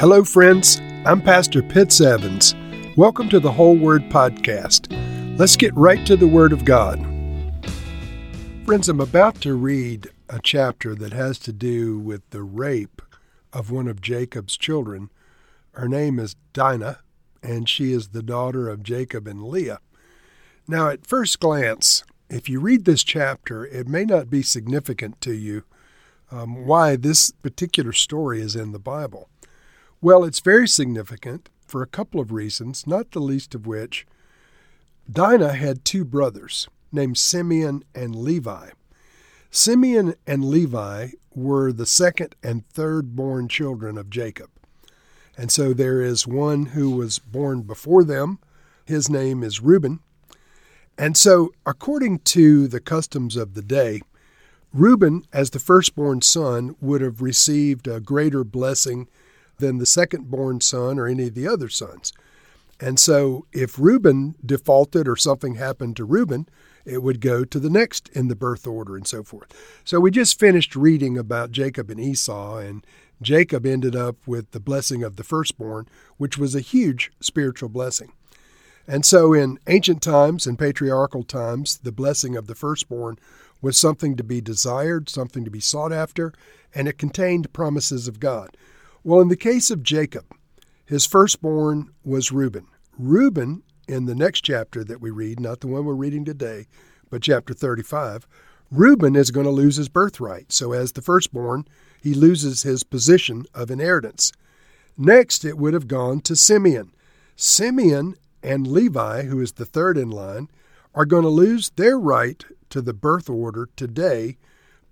Hello, friends. I'm Pastor Pitts Evans. Welcome to the Whole Word Podcast. Let's get right to the Word of God. Friends, I'm about to read a chapter that has to do with the rape of one of Jacob's children. Her name is Dinah, and she is the daughter of Jacob and Leah. Now, at first glance, if you read this chapter, it may not be significant to you um, why this particular story is in the Bible. Well, it's very significant for a couple of reasons, not the least of which Dinah had two brothers named Simeon and Levi. Simeon and Levi were the second and third born children of Jacob. And so there is one who was born before them. His name is Reuben. And so, according to the customs of the day, Reuben, as the firstborn son, would have received a greater blessing than the second-born son or any of the other sons. And so, if Reuben defaulted or something happened to Reuben, it would go to the next in the birth order and so forth. So, we just finished reading about Jacob and Esau, and Jacob ended up with the blessing of the firstborn, which was a huge spiritual blessing. And so, in ancient times and patriarchal times, the blessing of the firstborn was something to be desired, something to be sought after, and it contained promises of God. Well, in the case of Jacob, his firstborn was Reuben. Reuben, in the next chapter that we read, not the one we're reading today, but chapter 35, Reuben is going to lose his birthright. So, as the firstborn, he loses his position of inheritance. Next, it would have gone to Simeon. Simeon and Levi, who is the third in line, are going to lose their right to the birth order today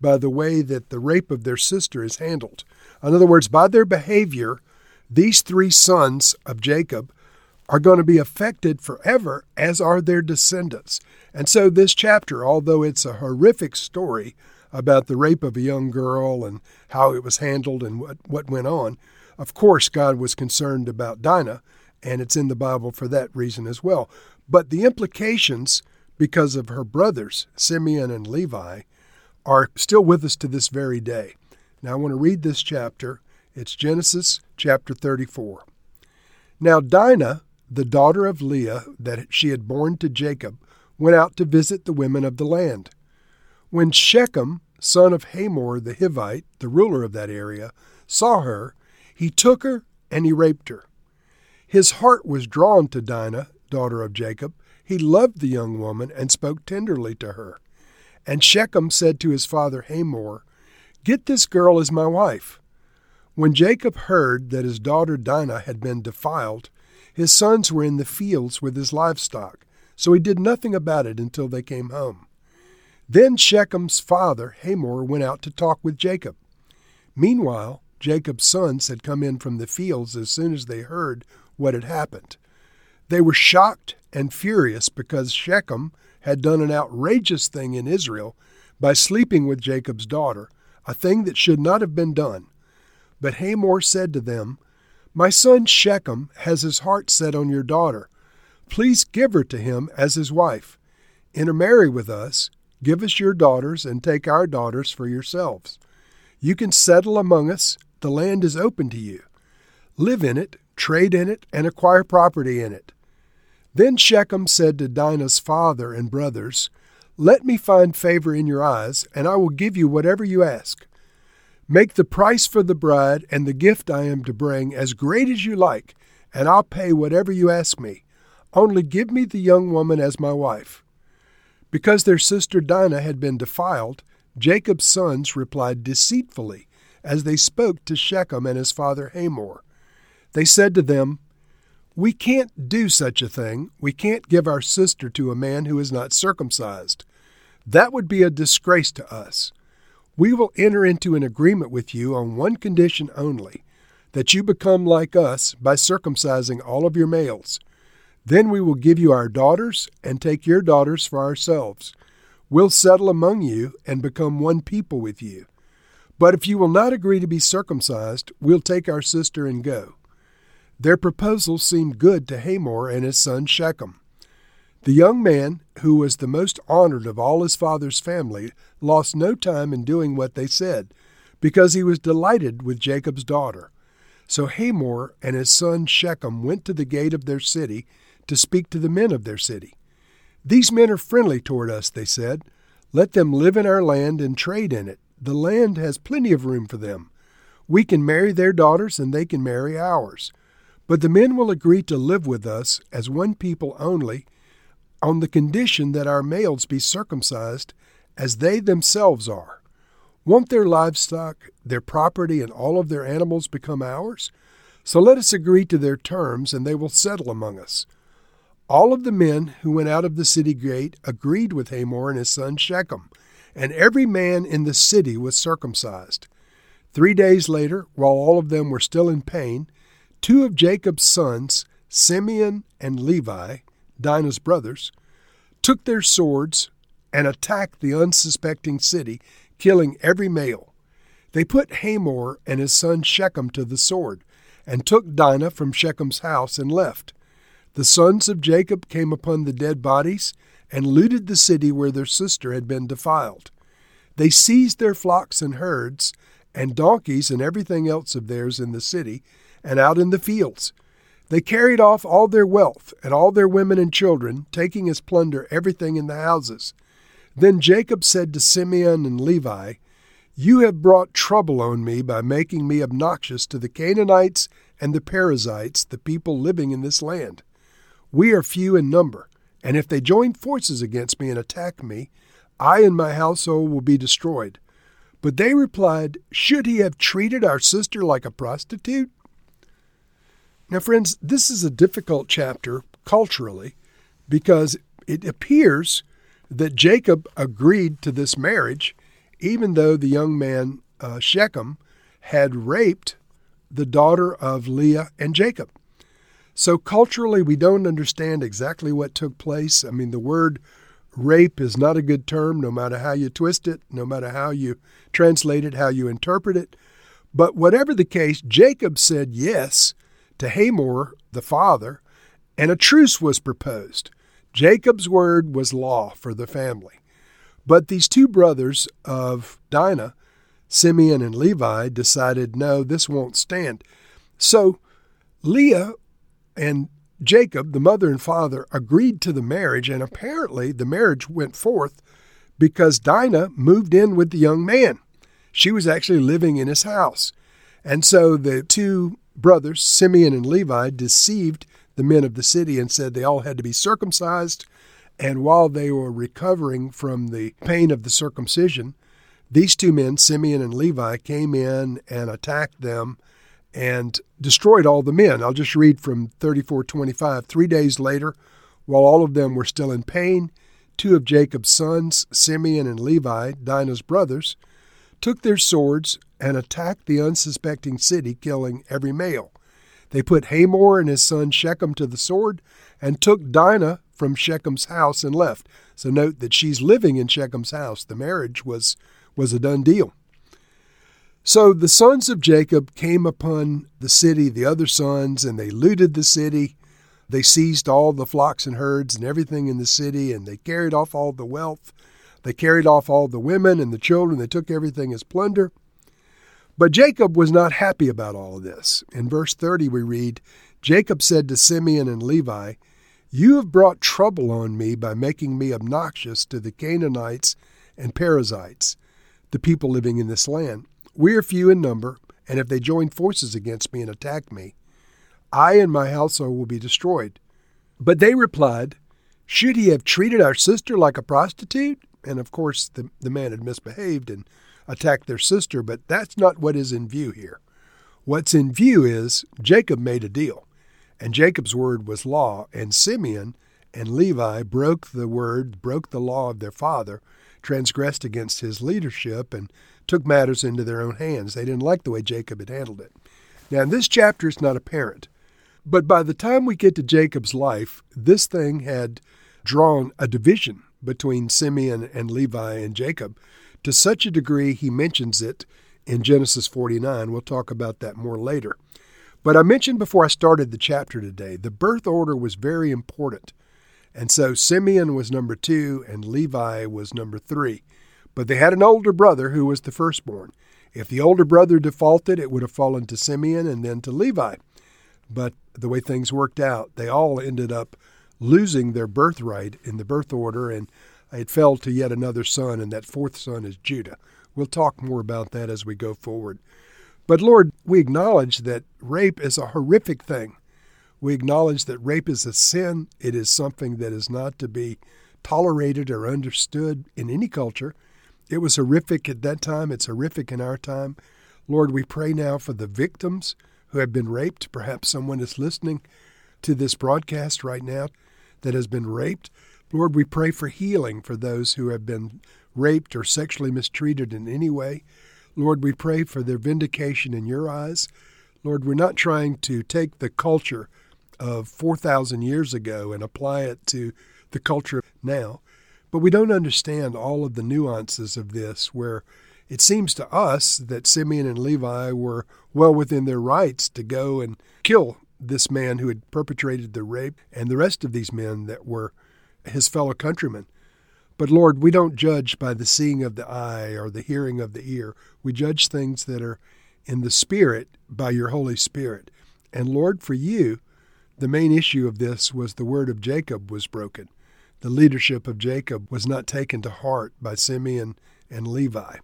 by the way that the rape of their sister is handled. In other words, by their behavior, these three sons of Jacob are going to be affected forever, as are their descendants. And so, this chapter, although it's a horrific story about the rape of a young girl and how it was handled and what, what went on, of course, God was concerned about Dinah and it's in the Bible for that reason as well. But the implications, because of her brothers, Simeon and Levi, are still with us to this very day. Now, I want to read this chapter. It's Genesis chapter 34. Now, Dinah, the daughter of Leah that she had borne to Jacob, went out to visit the women of the land. When Shechem, son of Hamor the Hivite, the ruler of that area, saw her, he took her and he raped her. His heart was drawn to Dinah, daughter of Jacob. He loved the young woman and spoke tenderly to her. And Shechem said to his father Hamor, Get this girl as my wife. When Jacob heard that his daughter Dinah had been defiled, his sons were in the fields with his livestock, so he did nothing about it until they came home. Then Shechem's father Hamor went out to talk with Jacob. Meanwhile, Jacob's sons had come in from the fields as soon as they heard what had happened. They were shocked and furious because Shechem had done an outrageous thing in Israel by sleeping with Jacob's daughter, a thing that should not have been done. But Hamor said to them, My son Shechem has his heart set on your daughter. Please give her to him as his wife. Intermarry with us, give us your daughters, and take our daughters for yourselves. You can settle among us, the land is open to you. Live in it, trade in it, and acquire property in it. Then Shechem said to Dinah's father and brothers, Let me find favor in your eyes, and I will give you whatever you ask. Make the price for the bride and the gift I am to bring as great as you like, and I'll pay whatever you ask me. Only give me the young woman as my wife. Because their sister Dinah had been defiled, Jacob's sons replied deceitfully as they spoke to Shechem and his father Hamor. They said to them, We can't do such a thing. We can't give our sister to a man who is not circumcised. That would be a disgrace to us. We will enter into an agreement with you on one condition only that you become like us by circumcising all of your males. Then we will give you our daughters and take your daughters for ourselves. We'll settle among you and become one people with you. But if you will not agree to be circumcised, we'll take our sister and go. Their proposal seemed good to Hamor and his son Shechem. The young man, who was the most honored of all his father's family, lost no time in doing what they said, because he was delighted with Jacob's daughter. So Hamor and his son Shechem went to the gate of their city to speak to the men of their city. These men are friendly toward us, they said. Let them live in our land and trade in it. The land has plenty of room for them. We can marry their daughters and they can marry ours. But the men will agree to live with us as one people only on the condition that our males be circumcised as they themselves are. Won't their livestock, their property, and all of their animals become ours? So let us agree to their terms, and they will settle among us. All of the men who went out of the city gate agreed with Hamor and his son Shechem, and every man in the city was circumcised. Three days later, while all of them were still in pain, two of Jacob's sons, Simeon and Levi, Dinah's brothers, took their swords and attacked the unsuspecting city killing every male. They put Hamor and his son Shechem to the sword, and took Dinah from Shechem's house and left. The sons of Jacob came upon the dead bodies and looted the city where their sister had been defiled. They seized their flocks and herds, and donkeys and everything else of theirs in the city, and out in the fields. They carried off all their wealth and all their women and children, taking as plunder everything in the houses. Then Jacob said to Simeon and Levi, You have brought trouble on me by making me obnoxious to the Canaanites and the Perizzites, the people living in this land. We are few in number, and if they join forces against me and attack me, I and my household will be destroyed. But they replied, Should he have treated our sister like a prostitute? Now, friends, this is a difficult chapter culturally because it appears that Jacob agreed to this marriage, even though the young man uh, Shechem had raped the daughter of Leah and Jacob. So culturally, we don't understand exactly what took place. I mean, the word rape is not a good term, no matter how you twist it, no matter how you translate it, how you interpret it. But whatever the case, Jacob said yes to Hamor, the father, and a truce was proposed. Jacob's word was law for the family. But these two brothers of Dinah, Simeon and Levi, decided, no, this won't stand. So Leah and Jacob, the mother and father, agreed to the marriage, and apparently the marriage went forth because Dinah moved in with the young man. She was actually living in his house. And so the two brothers, Simeon and Levi, deceived the men of the city and said they all had to be circumcised. And while they were recovering from the pain of the circumcision, these two men, Simeon and Levi, came in and attacked them and destroyed all the men. I'll just read from 3425. Three days later, while all of them were still in pain, two of Jacob's sons, Simeon and Levi, Dinah's brothers, took their swords and attacked the unsuspecting city, killing every male. They put Hamor and his son Shechem to the sword and took Dinah from Shechem's house and left. So note that she's living in Shechem's house. The marriage was, was a done deal. So the sons of Jacob came upon the city, the other sons, and they looted the city. They seized all the flocks and herds and everything in the city, and they carried off all the wealth. They carried off all the women and the children. They took everything as plunder. But Jacob was not happy about all this. In verse 30, we read Jacob said to Simeon and Levi, You have brought trouble on me by making me obnoxious to the Canaanites and Perizzites, the people living in this land. We are few in number, and if they join forces against me and attack me, I and my household will be destroyed. But they replied, Should he have treated our sister like a prostitute? And of course, the, the man had misbehaved and attack their sister, but that's not what is in view here. What's in view is Jacob made a deal, and Jacob's word was law, and Simeon and Levi broke the word, broke the law of their father, transgressed against his leadership, and took matters into their own hands. They didn't like the way Jacob had handled it. Now, in this chapter, it's not apparent, but by the time we get to Jacob's life, this thing had drawn a division between Simeon and Levi and Jacob to such a degree he mentions it in Genesis 49. We'll talk about that more later. But I mentioned before I started the chapter today, the birth order was very important. And so Simeon was number two and Levi was number three. But they had an older brother who was the firstborn. If the older brother defaulted, it would have fallen to Simeon and then to Levi. But the way things worked out, they all ended up losing their birthright in the birth order, and it fell to yet another son, and that fourth son is Judah. We'll talk more about that as we go forward. But Lord, we acknowledge that rape is a horrific thing. We acknowledge that rape is a sin. It is something that is not to be tolerated or understood in any culture. It was horrific at that time. It's horrific in our time. Lord, we pray now for the victims who have been raped. Perhaps someone is listening to this broadcast right now that has been raped. Lord, we pray for healing for those who have been raped or sexually mistreated in any way. Lord, we pray for their vindication in your eyes. Lord, we're not trying to take the culture of 4,000 years ago and apply it to the culture now, but we don't understand all of the nuances of this where it seems to us that Simeon and Levi were well within their rights to go and kill this man who had perpetrated the rape and the rest of these men that were his fellow countrymen. But Lord, we don't judge by the seeing of the eye or the hearing of the ear. We judge things that are in the Spirit by your Holy Spirit. And Lord, for you, the main issue of this was the word of Jacob was broken. The leadership of Jacob was not taken to heart by Simeon and Levi.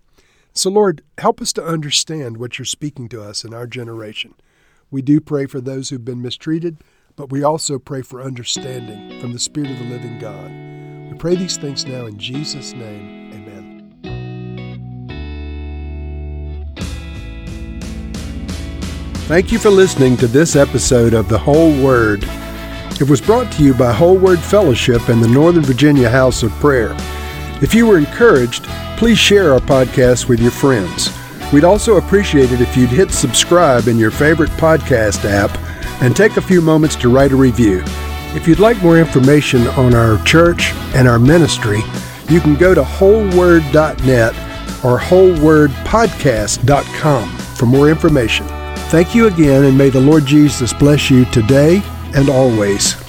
So, Lord, help us to understand what you're speaking to us in our generation. We do pray for those who've been mistreated, but we also pray for understanding from the Spirit of the living God. We pray these things now in Jesus' name. Amen. Thank you for listening to this episode of The Whole Word. It was brought to you by Whole Word Fellowship and the Northern Virginia House of Prayer. If you were encouraged, please share our podcast with your friends. We'd also appreciate it if you'd hit subscribe in your favorite podcast app and take a few moments to write a review. If you'd like more information on our church and our ministry, you can go to wholeword.net or wholewordpodcast.com for more information. Thank you again, and may the Lord Jesus bless you today and always.